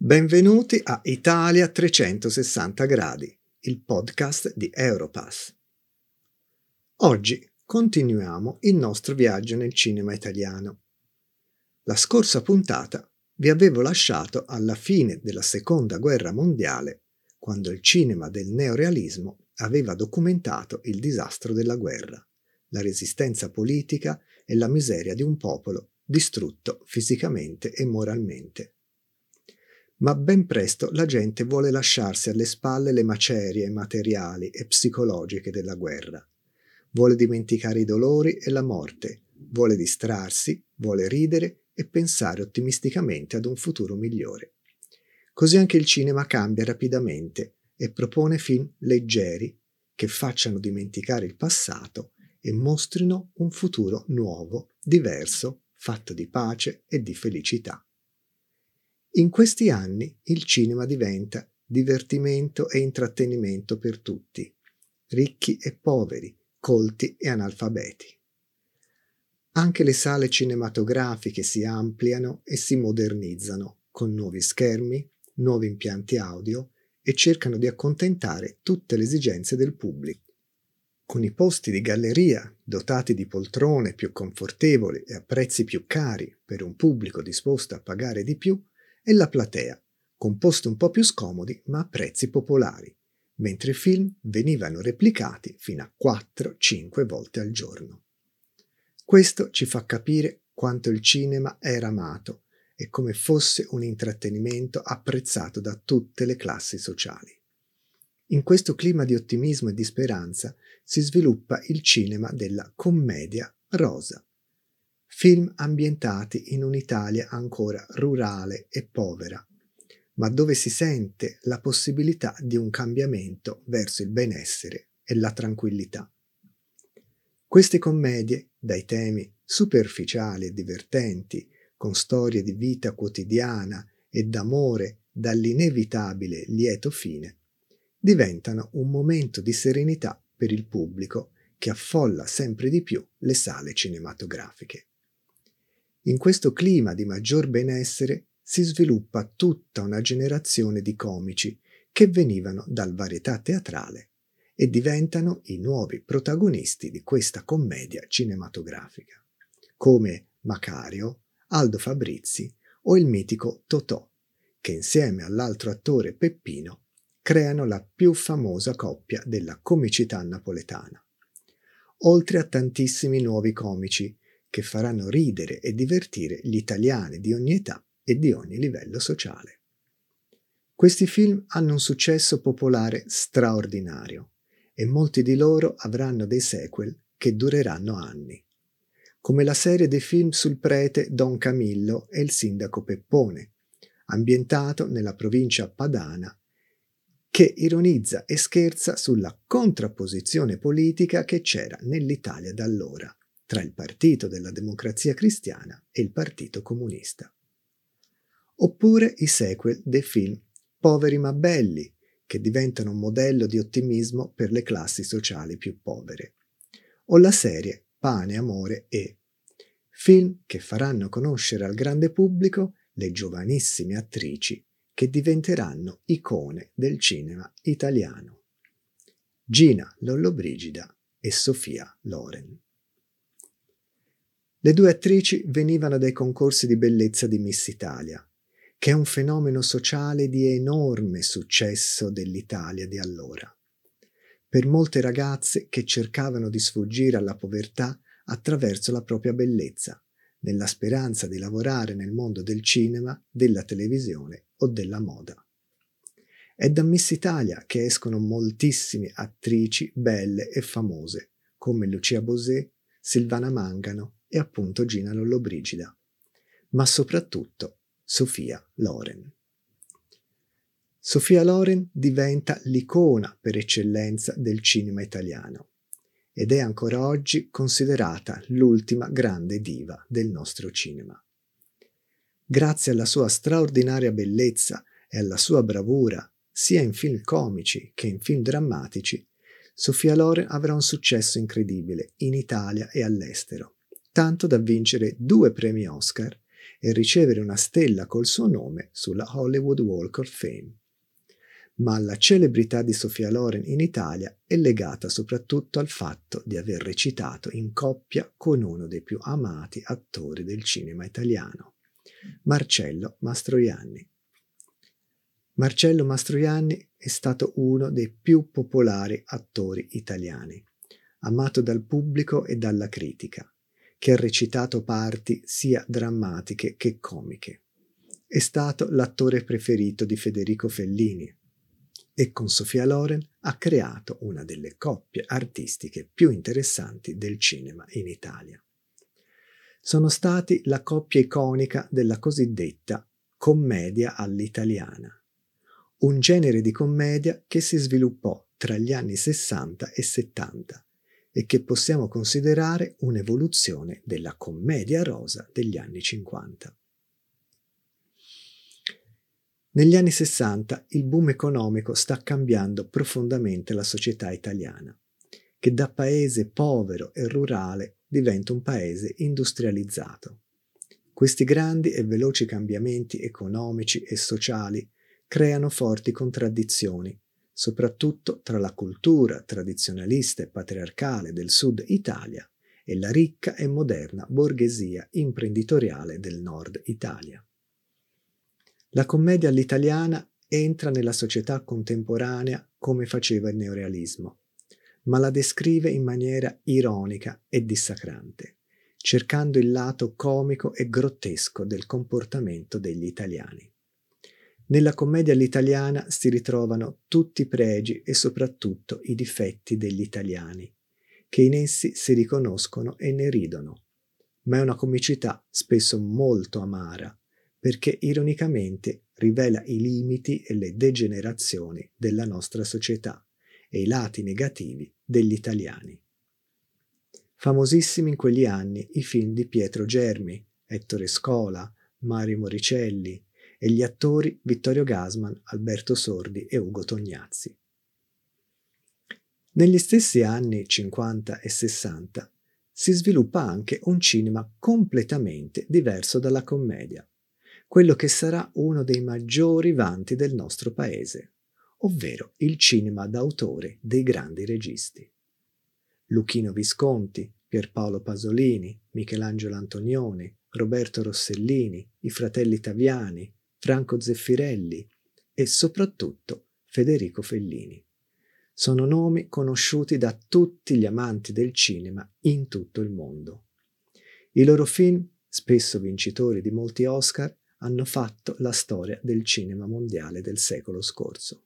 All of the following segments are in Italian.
Benvenuti a Italia 360 gradi, il podcast di Europass. Oggi continuiamo il nostro viaggio nel cinema italiano. La scorsa puntata vi avevo lasciato alla fine della Seconda Guerra Mondiale, quando il cinema del neorealismo aveva documentato il disastro della guerra, la resistenza politica e la miseria di un popolo distrutto fisicamente e moralmente ma ben presto la gente vuole lasciarsi alle spalle le macerie materiali e psicologiche della guerra. Vuole dimenticare i dolori e la morte, vuole distrarsi, vuole ridere e pensare ottimisticamente ad un futuro migliore. Così anche il cinema cambia rapidamente e propone film leggeri che facciano dimenticare il passato e mostrino un futuro nuovo, diverso, fatto di pace e di felicità. In questi anni il cinema diventa divertimento e intrattenimento per tutti, ricchi e poveri, colti e analfabeti. Anche le sale cinematografiche si ampliano e si modernizzano con nuovi schermi, nuovi impianti audio e cercano di accontentare tutte le esigenze del pubblico. Con i posti di galleria dotati di poltrone più confortevoli e a prezzi più cari per un pubblico disposto a pagare di più, e la platea, con posti un po' più scomodi ma a prezzi popolari, mentre i film venivano replicati fino a 4-5 volte al giorno. Questo ci fa capire quanto il cinema era amato e come fosse un intrattenimento apprezzato da tutte le classi sociali. In questo clima di ottimismo e di speranza si sviluppa il cinema della commedia rosa, film ambientati in un'Italia ancora rurale e povera, ma dove si sente la possibilità di un cambiamento verso il benessere e la tranquillità. Queste commedie, dai temi superficiali e divertenti, con storie di vita quotidiana e d'amore dall'inevitabile lieto fine, diventano un momento di serenità per il pubblico che affolla sempre di più le sale cinematografiche. In questo clima di maggior benessere si sviluppa tutta una generazione di comici che venivano dal varietà teatrale e diventano i nuovi protagonisti di questa commedia cinematografica, come Macario, Aldo Fabrizi o il mitico Totò, che insieme all'altro attore Peppino creano la più famosa coppia della comicità napoletana. Oltre a tantissimi nuovi comici che faranno ridere e divertire gli italiani di ogni età e di ogni livello sociale. Questi film hanno un successo popolare straordinario e molti di loro avranno dei sequel che dureranno anni, come la serie dei film sul prete Don Camillo e il sindaco Peppone, ambientato nella provincia padana, che ironizza e scherza sulla contrapposizione politica che c'era nell'Italia d'allora tra il Partito della Democrazia Cristiana e il Partito Comunista. Oppure i sequel dei film Poveri ma belli, che diventano un modello di ottimismo per le classi sociali più povere. O la serie Pane, Amore e film che faranno conoscere al grande pubblico le giovanissime attrici che diventeranno icone del cinema italiano. Gina Lollobrigida e Sofia Loren. Le due attrici venivano dai concorsi di bellezza di Miss Italia, che è un fenomeno sociale di enorme successo dell'Italia di allora. Per molte ragazze che cercavano di sfuggire alla povertà attraverso la propria bellezza, nella speranza di lavorare nel mondo del cinema, della televisione o della moda. È da Miss Italia che escono moltissime attrici belle e famose, come Lucia Bosé, Silvana Mangano, e appunto Gina Lollobrigida, ma soprattutto Sofia Loren. Sofia Loren diventa l'icona per eccellenza del cinema italiano ed è ancora oggi considerata l'ultima grande diva del nostro cinema. Grazie alla sua straordinaria bellezza e alla sua bravura, sia in film comici che in film drammatici, Sofia Loren avrà un successo incredibile in Italia e all'estero tanto da vincere due premi Oscar e ricevere una stella col suo nome sulla Hollywood Walk of Fame. Ma la celebrità di Sofia Loren in Italia è legata soprattutto al fatto di aver recitato in coppia con uno dei più amati attori del cinema italiano, Marcello Mastroianni. Marcello Mastroianni è stato uno dei più popolari attori italiani, amato dal pubblico e dalla critica che ha recitato parti sia drammatiche che comiche. È stato l'attore preferito di Federico Fellini e con Sofia Loren ha creato una delle coppie artistiche più interessanti del cinema in Italia. Sono stati la coppia iconica della cosiddetta commedia all'italiana, un genere di commedia che si sviluppò tra gli anni 60 e 70 e che possiamo considerare un'evoluzione della commedia rosa degli anni 50. Negli anni 60 il boom economico sta cambiando profondamente la società italiana, che da paese povero e rurale diventa un paese industrializzato. Questi grandi e veloci cambiamenti economici e sociali creano forti contraddizioni soprattutto tra la cultura tradizionalista e patriarcale del sud Italia e la ricca e moderna borghesia imprenditoriale del nord Italia. La commedia all'italiana entra nella società contemporanea come faceva il neorealismo, ma la descrive in maniera ironica e dissacrante, cercando il lato comico e grottesco del comportamento degli italiani. Nella commedia all'italiana si ritrovano tutti i pregi e soprattutto i difetti degli italiani, che in essi si riconoscono e ne ridono. Ma è una comicità spesso molto amara, perché ironicamente rivela i limiti e le degenerazioni della nostra società e i lati negativi degli italiani. Famosissimi in quegli anni i film di Pietro Germi, Ettore Scola, Mario Moricelli, e gli attori Vittorio Gasman, Alberto Sordi e Ugo Tognazzi. Negli stessi anni 50 e 60 si sviluppa anche un cinema completamente diverso dalla commedia, quello che sarà uno dei maggiori vanti del nostro paese, ovvero il cinema d'autore dei grandi registi. Luchino Visconti, Pierpaolo Pasolini, Michelangelo Antonioni, Roberto Rossellini, i fratelli Taviani, Franco Zeffirelli e soprattutto Federico Fellini. Sono nomi conosciuti da tutti gli amanti del cinema in tutto il mondo. I loro film, spesso vincitori di molti Oscar, hanno fatto la storia del cinema mondiale del secolo scorso.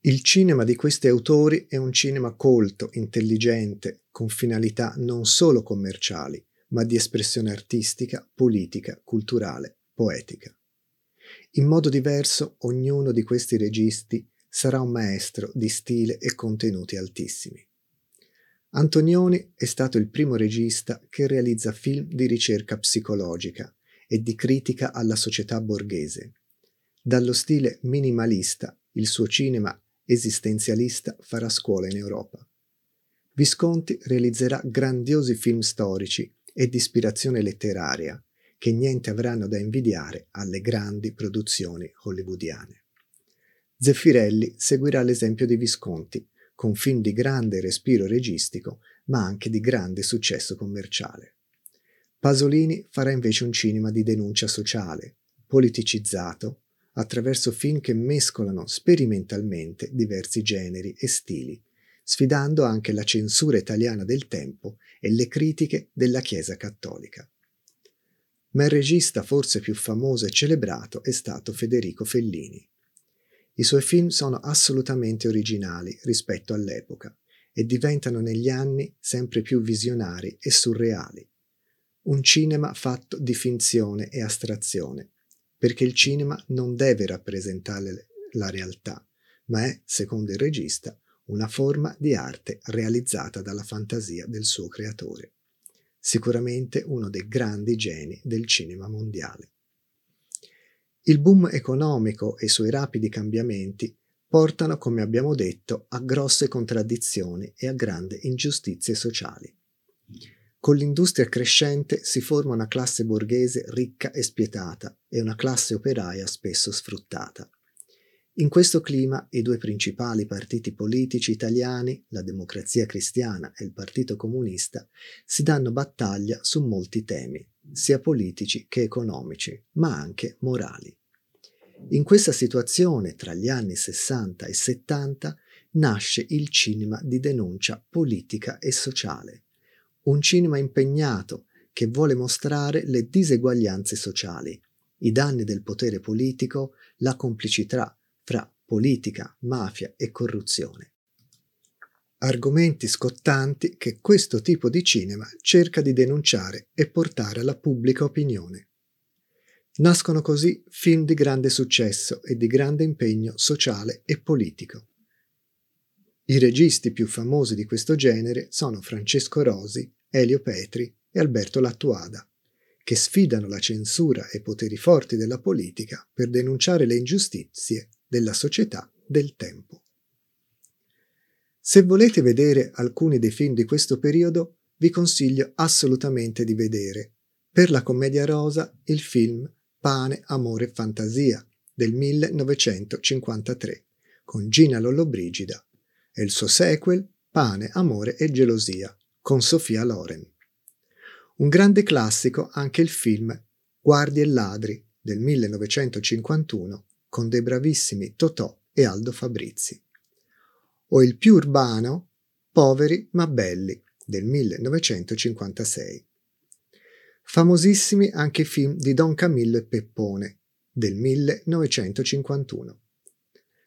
Il cinema di questi autori è un cinema colto, intelligente, con finalità non solo commerciali, ma di espressione artistica, politica, culturale, poetica. In modo diverso, ognuno di questi registi sarà un maestro di stile e contenuti altissimi. Antonioni è stato il primo regista che realizza film di ricerca psicologica e di critica alla società borghese. Dallo stile minimalista, il suo cinema esistenzialista farà scuola in Europa. Visconti realizzerà grandiosi film storici e di ispirazione letteraria, che niente avranno da invidiare alle grandi produzioni hollywoodiane. Zeffirelli seguirà l'esempio di Visconti, con film di grande respiro registico, ma anche di grande successo commerciale. Pasolini farà invece un cinema di denuncia sociale, politicizzato, attraverso film che mescolano sperimentalmente diversi generi e stili, sfidando anche la censura italiana del tempo e le critiche della Chiesa cattolica ma il regista forse più famoso e celebrato è stato Federico Fellini. I suoi film sono assolutamente originali rispetto all'epoca e diventano negli anni sempre più visionari e surreali. Un cinema fatto di finzione e astrazione, perché il cinema non deve rappresentare la realtà, ma è, secondo il regista, una forma di arte realizzata dalla fantasia del suo creatore sicuramente uno dei grandi geni del cinema mondiale. Il boom economico e i suoi rapidi cambiamenti portano, come abbiamo detto, a grosse contraddizioni e a grandi ingiustizie sociali. Con l'industria crescente si forma una classe borghese ricca e spietata e una classe operaia spesso sfruttata. In questo clima i due principali partiti politici italiani, la Democrazia Cristiana e il Partito Comunista, si danno battaglia su molti temi, sia politici che economici, ma anche morali. In questa situazione, tra gli anni 60 e 70, nasce il cinema di denuncia politica e sociale, un cinema impegnato che vuole mostrare le diseguaglianze sociali, i danni del potere politico, la complicità fra politica, mafia e corruzione. Argomenti scottanti che questo tipo di cinema cerca di denunciare e portare alla pubblica opinione. Nascono così film di grande successo e di grande impegno sociale e politico. I registi più famosi di questo genere sono Francesco Rosi, Elio Petri e Alberto Lattuada, che sfidano la censura e i poteri forti della politica per denunciare le ingiustizie della società del tempo. Se volete vedere alcuni dei film di questo periodo, vi consiglio assolutamente di vedere, per la commedia rosa, il film Pane, Amore e Fantasia del 1953, con Gina Lollobrigida e il suo sequel Pane, Amore e Gelosia con Sofia Loren. Un grande classico anche il film Guardie e ladri del 1951 con dei bravissimi Totò e Aldo Fabrizi. O il più urbano Poveri ma belli del 1956. Famosissimi anche i film di Don Camillo e Peppone del 1951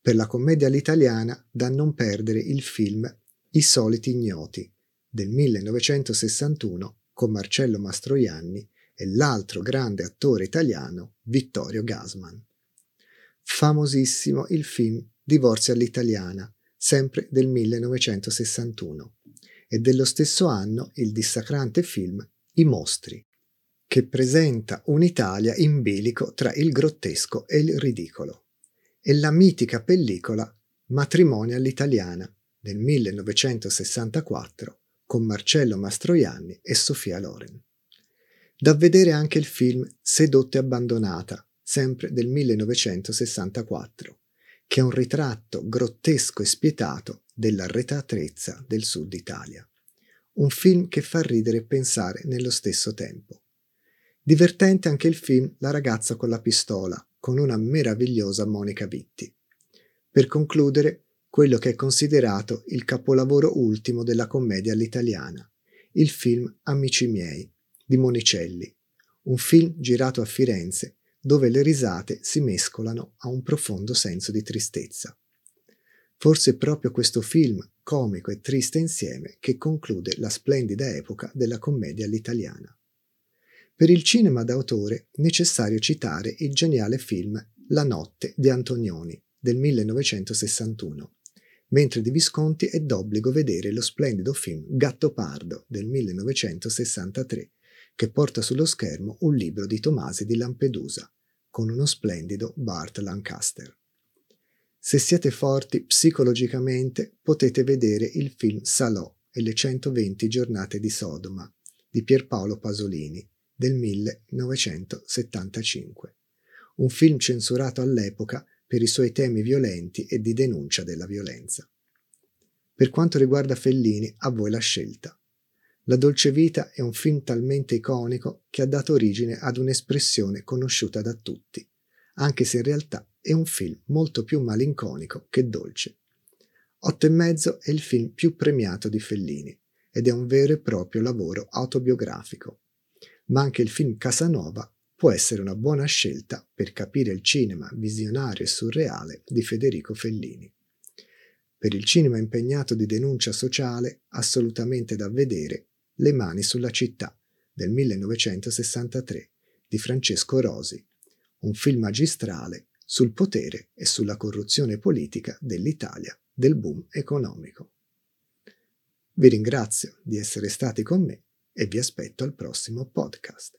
per la commedia all'italiana da non perdere il film I soliti ignoti del 1961 con Marcello Mastroianni e l'altro grande attore italiano Vittorio Gasman. Famosissimo il film Divorzio all'italiana, sempre del 1961, e dello stesso anno il dissacrante film I mostri, che presenta un'Italia in bilico tra il grottesco e il ridicolo e la mitica pellicola Matrimonio all'italiana del 1964 con Marcello Mastroianni e Sofia Loren. Da vedere anche il film Sedotta e abbandonata, sempre del 1964, che è un ritratto grottesco e spietato dell'arretatezza del sud Italia. Un film che fa ridere e pensare nello stesso tempo. Divertente anche il film La ragazza con la pistola, con una meravigliosa Monica Vitti. Per concludere, quello che è considerato il capolavoro ultimo della commedia all'italiana, il film Amici miei di Monicelli, un film girato a Firenze dove le risate si mescolano a un profondo senso di tristezza. Forse è proprio questo film, comico e triste insieme, che conclude la splendida epoca della commedia all'italiana. Per il cinema d'autore necessario citare il geniale film La notte di Antonioni del 1961, mentre di Visconti è d'obbligo vedere lo splendido film Gattopardo del 1963, che porta sullo schermo un libro di Tomasi di Lampedusa, con uno splendido Bart Lancaster. Se siete forti psicologicamente potete vedere il film Salò e le 120 giornate di Sodoma di Pierpaolo Pasolini del 1975, un film censurato all'epoca per i suoi temi violenti e di denuncia della violenza. Per quanto riguarda Fellini, a voi la scelta. La dolce vita è un film talmente iconico che ha dato origine ad un'espressione conosciuta da tutti, anche se in realtà è un film molto più malinconico che dolce. Otto e mezzo è il film più premiato di Fellini ed è un vero e proprio lavoro autobiografico ma anche il film Casanova può essere una buona scelta per capire il cinema visionario e surreale di Federico Fellini. Per il cinema impegnato di denuncia sociale, assolutamente da vedere Le mani sulla città del 1963 di Francesco Rosi, un film magistrale sul potere e sulla corruzione politica dell'Italia del boom economico. Vi ringrazio di essere stati con me e vi aspetto al prossimo podcast.